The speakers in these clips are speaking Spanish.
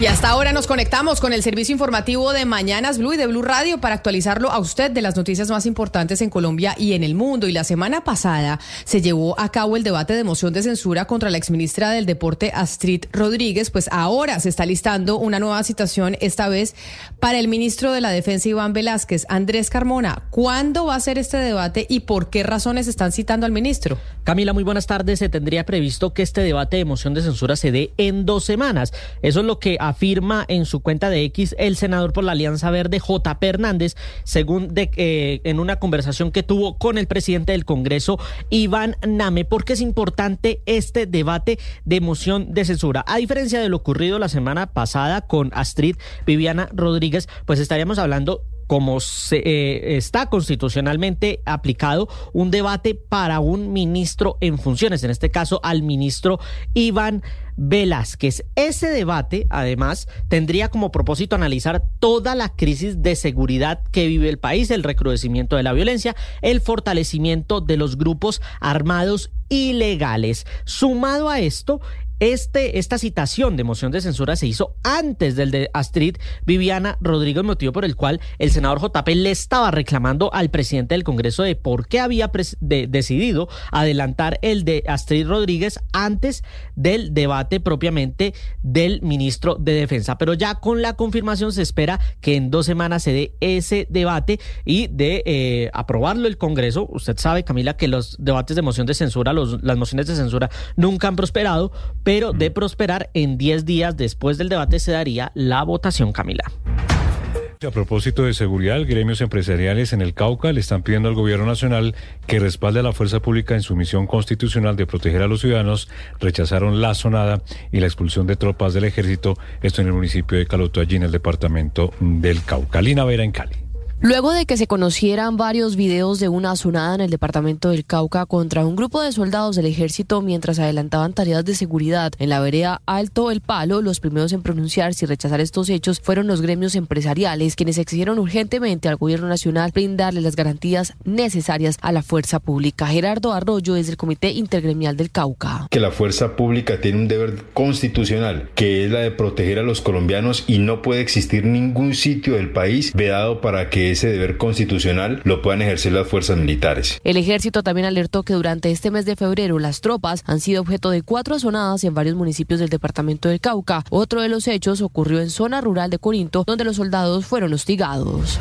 Y hasta ahora nos conectamos con el servicio informativo de Mañanas Blue y de Blue Radio para actualizarlo a usted de las noticias más importantes en Colombia y en el mundo. Y la semana pasada se llevó a cabo el debate de moción de censura contra la exministra del Deporte Astrid Rodríguez. Pues ahora se está listando una nueva citación, esta vez para el ministro de la Defensa Iván Velázquez, Andrés Carmona. ¿Cuándo va a ser este debate y por qué razones están citando al ministro? Camila, muy buenas tardes. Se tendría previsto que este debate de moción de censura se dé en dos semanas. Eso es lo que afirma en su cuenta de X el senador por la Alianza Verde, J. Hernández, según de, eh, en una conversación que tuvo con el presidente del Congreso, Iván Name. porque es importante este debate de moción de censura? A diferencia de lo ocurrido la semana pasada con Astrid Viviana Rodríguez, pues estaríamos hablando como se, eh, está constitucionalmente aplicado, un debate para un ministro en funciones, en este caso al ministro Iván Velázquez. Ese debate, además, tendría como propósito analizar toda la crisis de seguridad que vive el país, el recrudecimiento de la violencia, el fortalecimiento de los grupos armados ilegales. Sumado a esto, este, esta citación de moción de censura se hizo antes del de Astrid Viviana Rodríguez, motivo por el cual el senador JP le estaba reclamando al presidente del Congreso de por qué había decidido adelantar el de Astrid Rodríguez antes del debate propiamente del ministro de Defensa. Pero ya con la confirmación se espera que en dos semanas se dé ese debate y de eh, aprobarlo el Congreso. Usted sabe, Camila, que los debates de moción de censura, las mociones de censura nunca han prosperado pero de prosperar en 10 días después del debate se daría la votación, Camila. A propósito de seguridad, gremios empresariales en el Cauca le están pidiendo al gobierno nacional que respalde a la fuerza pública en su misión constitucional de proteger a los ciudadanos. Rechazaron la sonada y la expulsión de tropas del ejército, esto en el municipio de Caloto, allí en el departamento del Cauca. Lina Vera en Cali. Luego de que se conocieran varios videos de una azonada en el departamento del Cauca contra un grupo de soldados del ejército mientras adelantaban tareas de seguridad en la vereda Alto El Palo, los primeros en pronunciarse y rechazar estos hechos fueron los gremios empresariales, quienes exigieron urgentemente al gobierno nacional brindarle las garantías necesarias a la fuerza pública. Gerardo Arroyo es del Comité Intergremial del Cauca. Que la fuerza pública tiene un deber constitucional, que es la de proteger a los colombianos y no puede existir ningún sitio del país vedado para que ese deber constitucional lo puedan ejercer las fuerzas militares. El ejército también alertó que durante este mes de febrero las tropas han sido objeto de cuatro azonadas en varios municipios del departamento del Cauca. Otro de los hechos ocurrió en zona rural de Corinto, donde los soldados fueron hostigados.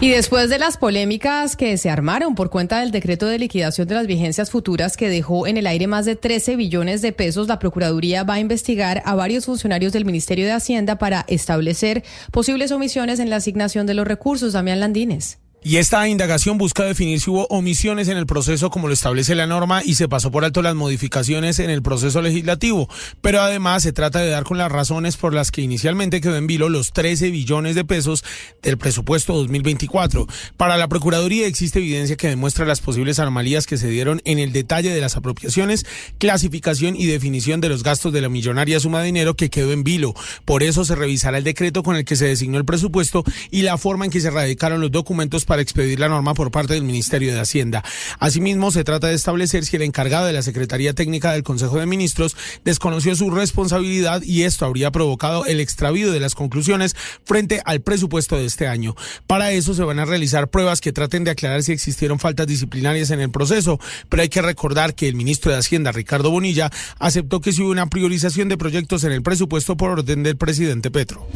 Y después de las polémicas que se armaron por cuenta del decreto de liquidación de las vigencias futuras que dejó en el aire más de 13 billones de pesos, la Procuraduría va a investigar a varios funcionarios del Ministerio de Hacienda para establecer posibles omisiones en la asignación de los recursos. Damián Landines. Y esta indagación busca definir si hubo omisiones en el proceso como lo establece la norma y se pasó por alto las modificaciones en el proceso legislativo. Pero además se trata de dar con las razones por las que inicialmente quedó en vilo los 13 billones de pesos del presupuesto 2024. Para la Procuraduría existe evidencia que demuestra las posibles anomalías que se dieron en el detalle de las apropiaciones, clasificación y definición de los gastos de la millonaria suma de dinero que quedó en vilo. Por eso se revisará el decreto con el que se designó el presupuesto y la forma en que se radicaron los documentos para expedir la norma por parte del Ministerio de Hacienda. Asimismo, se trata de establecer si el encargado de la Secretaría Técnica del Consejo de Ministros desconoció su responsabilidad y esto habría provocado el extravío de las conclusiones frente al presupuesto de este año. Para eso se van a realizar pruebas que traten de aclarar si existieron faltas disciplinarias en el proceso, pero hay que recordar que el ministro de Hacienda, Ricardo Bonilla, aceptó que si hubo una priorización de proyectos en el presupuesto por orden del presidente Petro.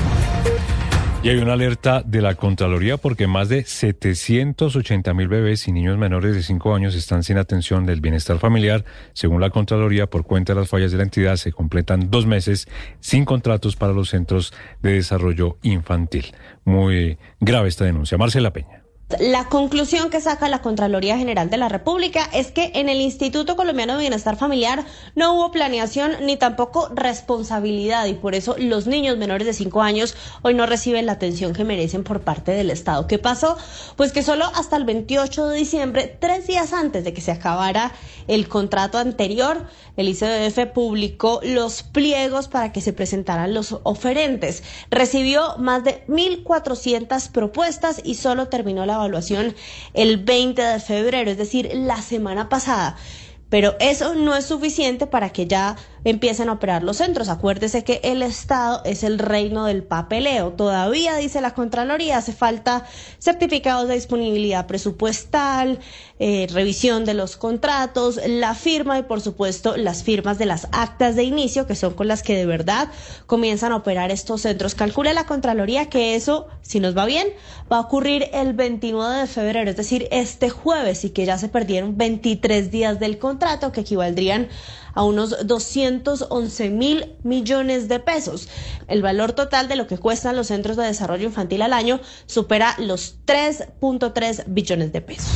Y hay una alerta de la Contraloría porque más de 780 mil bebés y niños menores de 5 años están sin atención del bienestar familiar. Según la Contraloría, por cuenta de las fallas de la entidad, se completan dos meses sin contratos para los centros de desarrollo infantil. Muy grave esta denuncia. Marcela Peña. La conclusión que saca la Contraloría General de la República es que en el Instituto Colombiano de Bienestar Familiar no hubo planeación ni tampoco responsabilidad y por eso los niños menores de 5 años hoy no reciben la atención que merecen por parte del Estado. ¿Qué pasó? Pues que solo hasta el 28 de diciembre, tres días antes de que se acabara el contrato anterior, el ICDF publicó los pliegos para que se presentaran los oferentes. Recibió más de 1.400 propuestas y solo terminó la evaluación el 20 de febrero, es decir, la semana pasada. Pero eso no es suficiente para que ya empiecen a operar los centros. Acuérdese que el Estado es el reino del papeleo. Todavía, dice la Contraloría, hace falta certificados de disponibilidad presupuestal, eh, revisión de los contratos, la firma y, por supuesto, las firmas de las actas de inicio, que son con las que de verdad comienzan a operar estos centros. Calcula la Contraloría que eso, si nos va bien, va a ocurrir el 29 de febrero, es decir, este jueves, y que ya se perdieron 23 días del contrato, que equivaldrían a unos 211 mil millones de pesos. El valor total de lo que cuestan los centros de desarrollo infantil al año supera los 3.3 billones de pesos.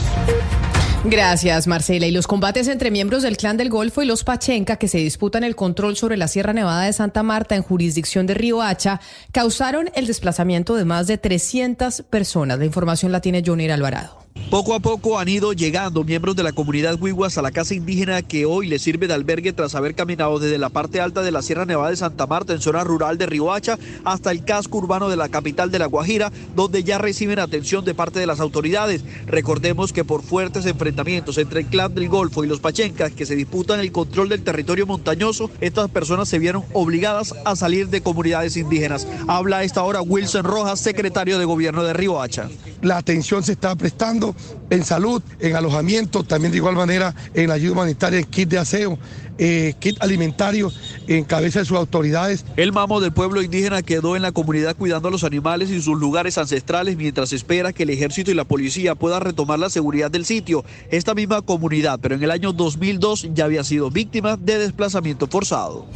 Gracias, Marcela. Y los combates entre miembros del Clan del Golfo y los Pachenca, que se disputan el control sobre la Sierra Nevada de Santa Marta en jurisdicción de Río Hacha, causaron el desplazamiento de más de 300 personas. La información la tiene Johnny Alvarado. Poco a poco han ido llegando miembros de la comunidad Huiguas a la casa indígena que hoy les sirve de albergue tras haber caminado desde la parte alta de la Sierra Nevada de Santa Marta en zona rural de Riohacha hasta el casco urbano de la capital de La Guajira, donde ya reciben atención de parte de las autoridades. Recordemos que por fuertes enfrentamientos entre el clan del Golfo y los Pachencas que se disputan el control del territorio montañoso, estas personas se vieron obligadas a salir de comunidades indígenas. Habla a esta hora Wilson Rojas, secretario de gobierno de Riohacha. La atención se está prestando en salud, en alojamiento, también de igual manera en ayuda humanitaria, en kit de aseo, eh, kit alimentario, en cabeza de sus autoridades. El mamo del pueblo indígena quedó en la comunidad cuidando a los animales y sus lugares ancestrales mientras espera que el ejército y la policía puedan retomar la seguridad del sitio. Esta misma comunidad, pero en el año 2002 ya había sido víctima de desplazamiento forzado.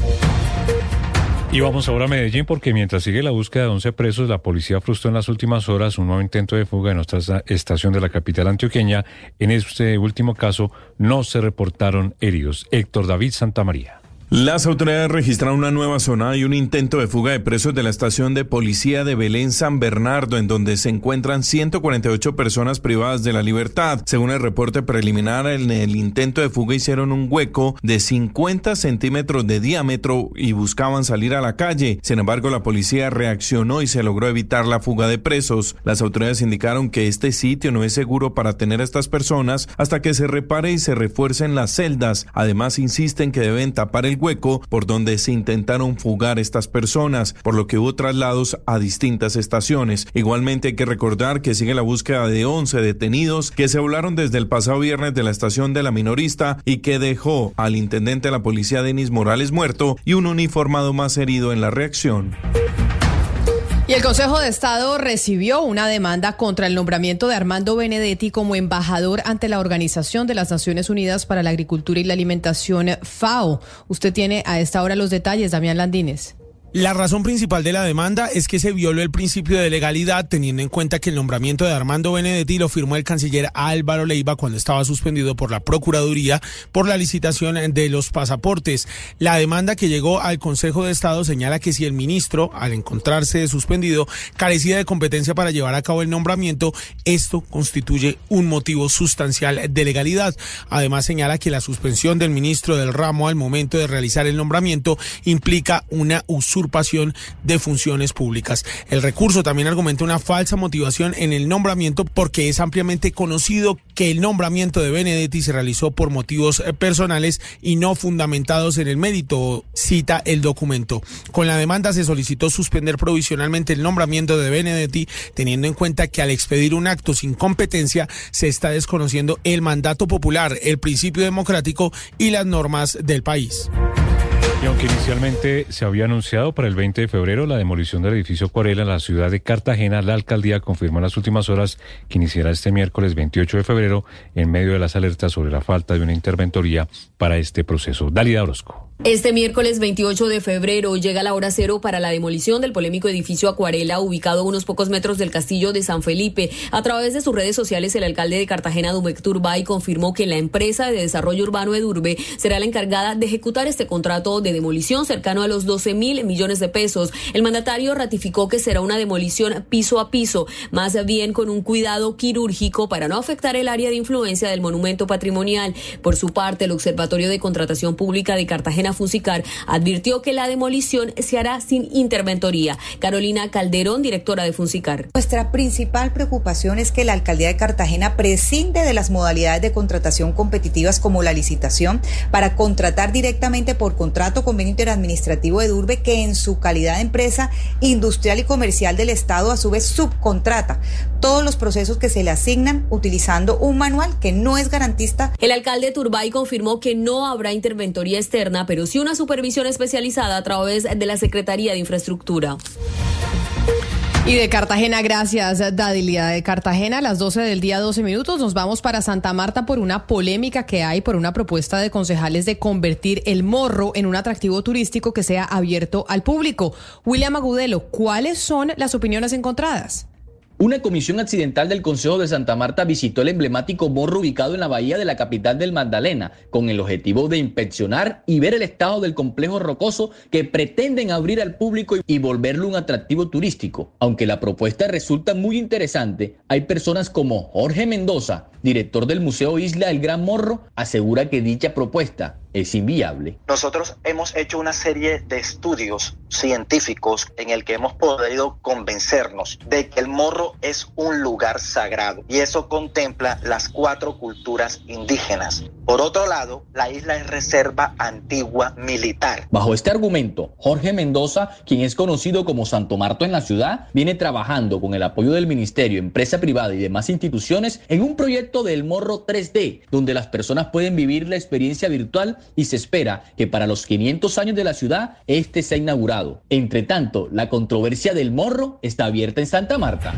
Y vamos ahora a Medellín porque mientras sigue la búsqueda de 11 presos, la policía frustró en las últimas horas un nuevo intento de fuga en nuestra estación de la capital antioqueña. En este último caso no se reportaron heridos. Héctor David Santamaría. Las autoridades registraron una nueva zona y un intento de fuga de presos de la estación de policía de Belén San Bernardo, en donde se encuentran 148 personas privadas de la libertad. Según el reporte preliminar, en el intento de fuga hicieron un hueco de 50 centímetros de diámetro y buscaban salir a la calle. Sin embargo, la policía reaccionó y se logró evitar la fuga de presos. Las autoridades indicaron que este sitio no es seguro para tener a estas personas hasta que se repare y se refuercen las celdas. Además, insisten que deben tapar el hueco por donde se intentaron fugar estas personas, por lo que hubo traslados a distintas estaciones. Igualmente hay que recordar que sigue la búsqueda de 11 detenidos que se volaron desde el pasado viernes de la estación de la minorista y que dejó al intendente de la policía Denis Morales muerto y un uniformado más herido en la reacción. Y el Consejo de Estado recibió una demanda contra el nombramiento de Armando Benedetti como embajador ante la Organización de las Naciones Unidas para la Agricultura y la Alimentación FAO. Usted tiene a esta hora los detalles, Damián Landines. La razón principal de la demanda es que se violó el principio de legalidad teniendo en cuenta que el nombramiento de Armando Benedetti lo firmó el canciller Álvaro Leiva cuando estaba suspendido por la Procuraduría por la licitación de los pasaportes. La demanda que llegó al Consejo de Estado señala que si el ministro, al encontrarse suspendido, carecía de competencia para llevar a cabo el nombramiento, esto constituye un motivo sustancial de legalidad. Además señala que la suspensión del ministro del ramo al momento de realizar el nombramiento implica una usurpación de funciones públicas. El recurso también argumenta una falsa motivación en el nombramiento porque es ampliamente conocido que el nombramiento de Benedetti se realizó por motivos eh, personales y no fundamentados en el mérito, cita el documento. Con la demanda se solicitó suspender provisionalmente el nombramiento de Benedetti, teniendo en cuenta que al expedir un acto sin competencia se está desconociendo el mandato popular, el principio democrático y las normas del país. Y aunque inicialmente se había anunciado para el 20 de febrero la demolición del edificio Cuarela en la ciudad de Cartagena, la alcaldía confirmó en las últimas horas que iniciará este miércoles 28 de febrero en medio de las alertas sobre la falta de una interventoría para este proceso. Dalida Orozco. Este miércoles 28 de febrero llega la hora cero para la demolición del polémico edificio Acuarela ubicado a unos pocos metros del castillo de San Felipe. A través de sus redes sociales, el alcalde de Cartagena, Dumec Turbay, confirmó que la empresa de desarrollo urbano Edurbe será la encargada de ejecutar este contrato de demolición cercano a los 12 mil millones de pesos. El mandatario ratificó que será una demolición piso a piso, más bien con un cuidado quirúrgico para no afectar el área de influencia del monumento patrimonial. Por su parte, el Observatorio de Contratación Pública de Cartagena Funsicar advirtió que la demolición se hará sin interventoría. Carolina Calderón, directora de Funsicar. Nuestra principal preocupación es que la alcaldía de Cartagena prescinde de las modalidades de contratación competitivas como la licitación para contratar directamente por contrato convenio interadministrativo de Durbe que en su calidad de empresa industrial y comercial del Estado a su vez subcontrata todos los procesos que se le asignan utilizando un manual que no es garantista. El alcalde Turbay confirmó que no habrá interventoría externa, pero sí una supervisión especializada a través de la Secretaría de Infraestructura. Y de Cartagena, gracias, Dadilia. De Cartagena, a las 12 del día, 12 minutos, nos vamos para Santa Marta por una polémica que hay por una propuesta de concejales de convertir el morro en un atractivo turístico que sea abierto al público. William Agudelo, ¿cuáles son las opiniones encontradas? Una comisión accidental del Consejo de Santa Marta visitó el emblemático morro ubicado en la bahía de la capital del Magdalena, con el objetivo de inspeccionar y ver el estado del complejo rocoso que pretenden abrir al público y volverlo un atractivo turístico. Aunque la propuesta resulta muy interesante, hay personas como Jorge Mendoza, director del Museo Isla del Gran Morro, asegura que dicha propuesta es inviable. Nosotros hemos hecho una serie de estudios científicos en el que hemos podido convencernos de que el morro es un lugar sagrado y eso contempla las cuatro culturas indígenas. Por otro lado, la isla es reserva antigua militar. Bajo este argumento, Jorge Mendoza, quien es conocido como Santo Marto en la ciudad, viene trabajando con el apoyo del ministerio, empresa privada y demás instituciones en un proyecto del morro 3D, donde las personas pueden vivir la experiencia virtual y se espera que para los 500 años de la ciudad este sea inaugurado. Entre tanto, la controversia del morro está abierta en Santa Marta.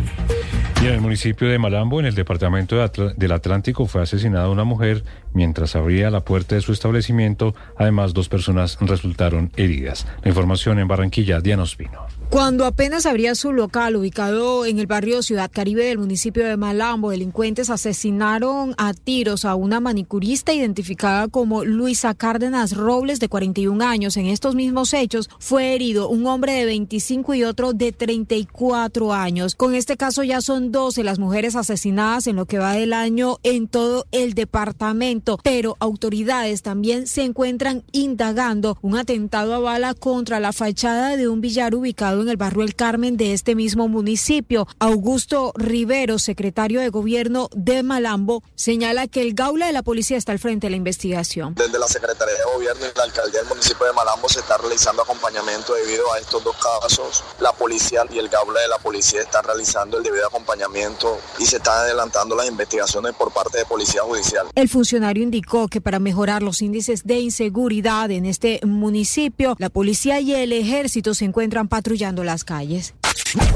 Y en el municipio de Malambo, en el departamento del Atlántico, fue asesinada una mujer mientras abría la puerta de su establecimiento. Además, dos personas resultaron heridas. La información en Barranquilla, Diana Ospino. Cuando apenas abría su local ubicado en el barrio Ciudad Caribe del municipio de Malambo, delincuentes asesinaron a tiros a una manicurista identificada como Luisa Cárdenas Robles de 41 años. En estos mismos hechos fue herido un hombre de 25 y otro de 34 años. Con este caso ya son 12 las mujeres asesinadas en lo que va del año en todo el departamento, pero autoridades también se encuentran indagando un atentado a bala contra la fachada de un billar ubicado en el barrio El Carmen de este mismo municipio. Augusto Rivero, secretario de gobierno de Malambo, señala que el gaula de la policía está al frente de la investigación. Desde la Secretaría de Gobierno y la Alcaldía del municipio de Malambo se está realizando acompañamiento debido a estos dos casos. La policía y el gaula de la policía están realizando el debido acompañamiento y se están adelantando las investigaciones por parte de Policía Judicial. El funcionario indicó que para mejorar los índices de inseguridad en este municipio, la policía y el ejército se encuentran patrullando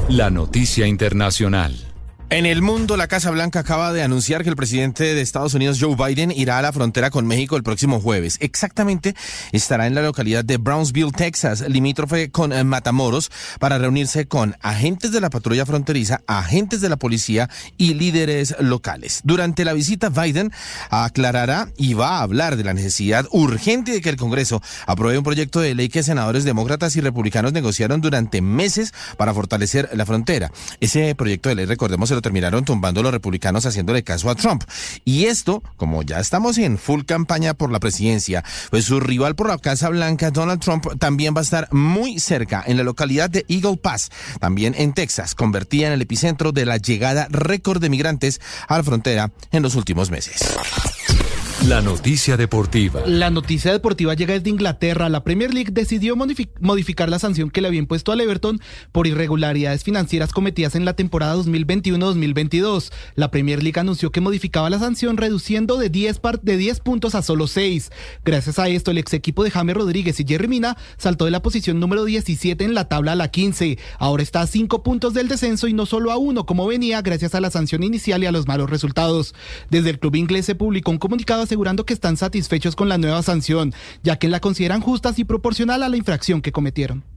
La noticia internacional. En el mundo, la Casa Blanca acaba de anunciar que el presidente de Estados Unidos, Joe Biden, irá a la frontera con México el próximo jueves. Exactamente estará en la localidad de Brownsville, Texas, limítrofe con eh, Matamoros, para reunirse con agentes de la patrulla fronteriza, agentes de la policía y líderes locales. Durante la visita, Biden aclarará y va a hablar de la necesidad urgente de que el Congreso apruebe un proyecto de ley que senadores demócratas y republicanos negociaron durante meses para fortalecer la frontera. Ese proyecto de ley, recordemos, lo terminaron tumbando los republicanos haciéndole caso a Trump. Y esto, como ya estamos en full campaña por la presidencia, pues su rival por la Casa Blanca, Donald Trump, también va a estar muy cerca en la localidad de Eagle Pass, también en Texas, convertida en el epicentro de la llegada récord de migrantes a la frontera en los últimos meses. La noticia deportiva. La noticia deportiva llega desde Inglaterra. La Premier League decidió modificar la sanción que le había impuesto al Everton por irregularidades financieras cometidas en la temporada 2021-2022. La Premier League anunció que modificaba la sanción reduciendo de 10, de 10 puntos a solo 6. Gracias a esto, el ex equipo de James Rodríguez y Jerry Mina saltó de la posición número 17 en la tabla a la 15. Ahora está a 5 puntos del descenso y no solo a uno como venía gracias a la sanción inicial y a los malos resultados. Desde el club inglés se publicó un comunicado asegurando que están satisfechos con la nueva sanción, ya que la consideran justa y proporcional a la infracción que cometieron.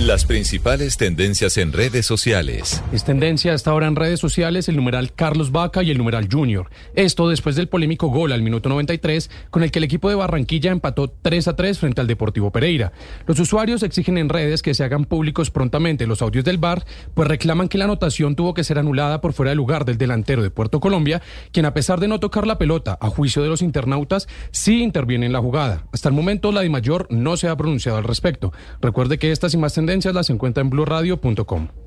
Las principales tendencias en redes sociales. Es tendencia hasta ahora en redes sociales el numeral Carlos Vaca y el numeral Junior. Esto después del polémico gol al minuto 93 con el que el equipo de Barranquilla empató 3 a 3 frente al Deportivo Pereira. Los usuarios exigen en redes que se hagan públicos prontamente los audios del VAR, pues reclaman que la anotación tuvo que ser anulada por fuera de lugar del delantero de Puerto Colombia, quien a pesar de no tocar la pelota a juicio de los internautas, sí interviene en la jugada. Hasta el momento la DIMAYOR no se ha pronunciado al respecto. Recuerde que estas y más tendencias las encuentra en blurradio.com.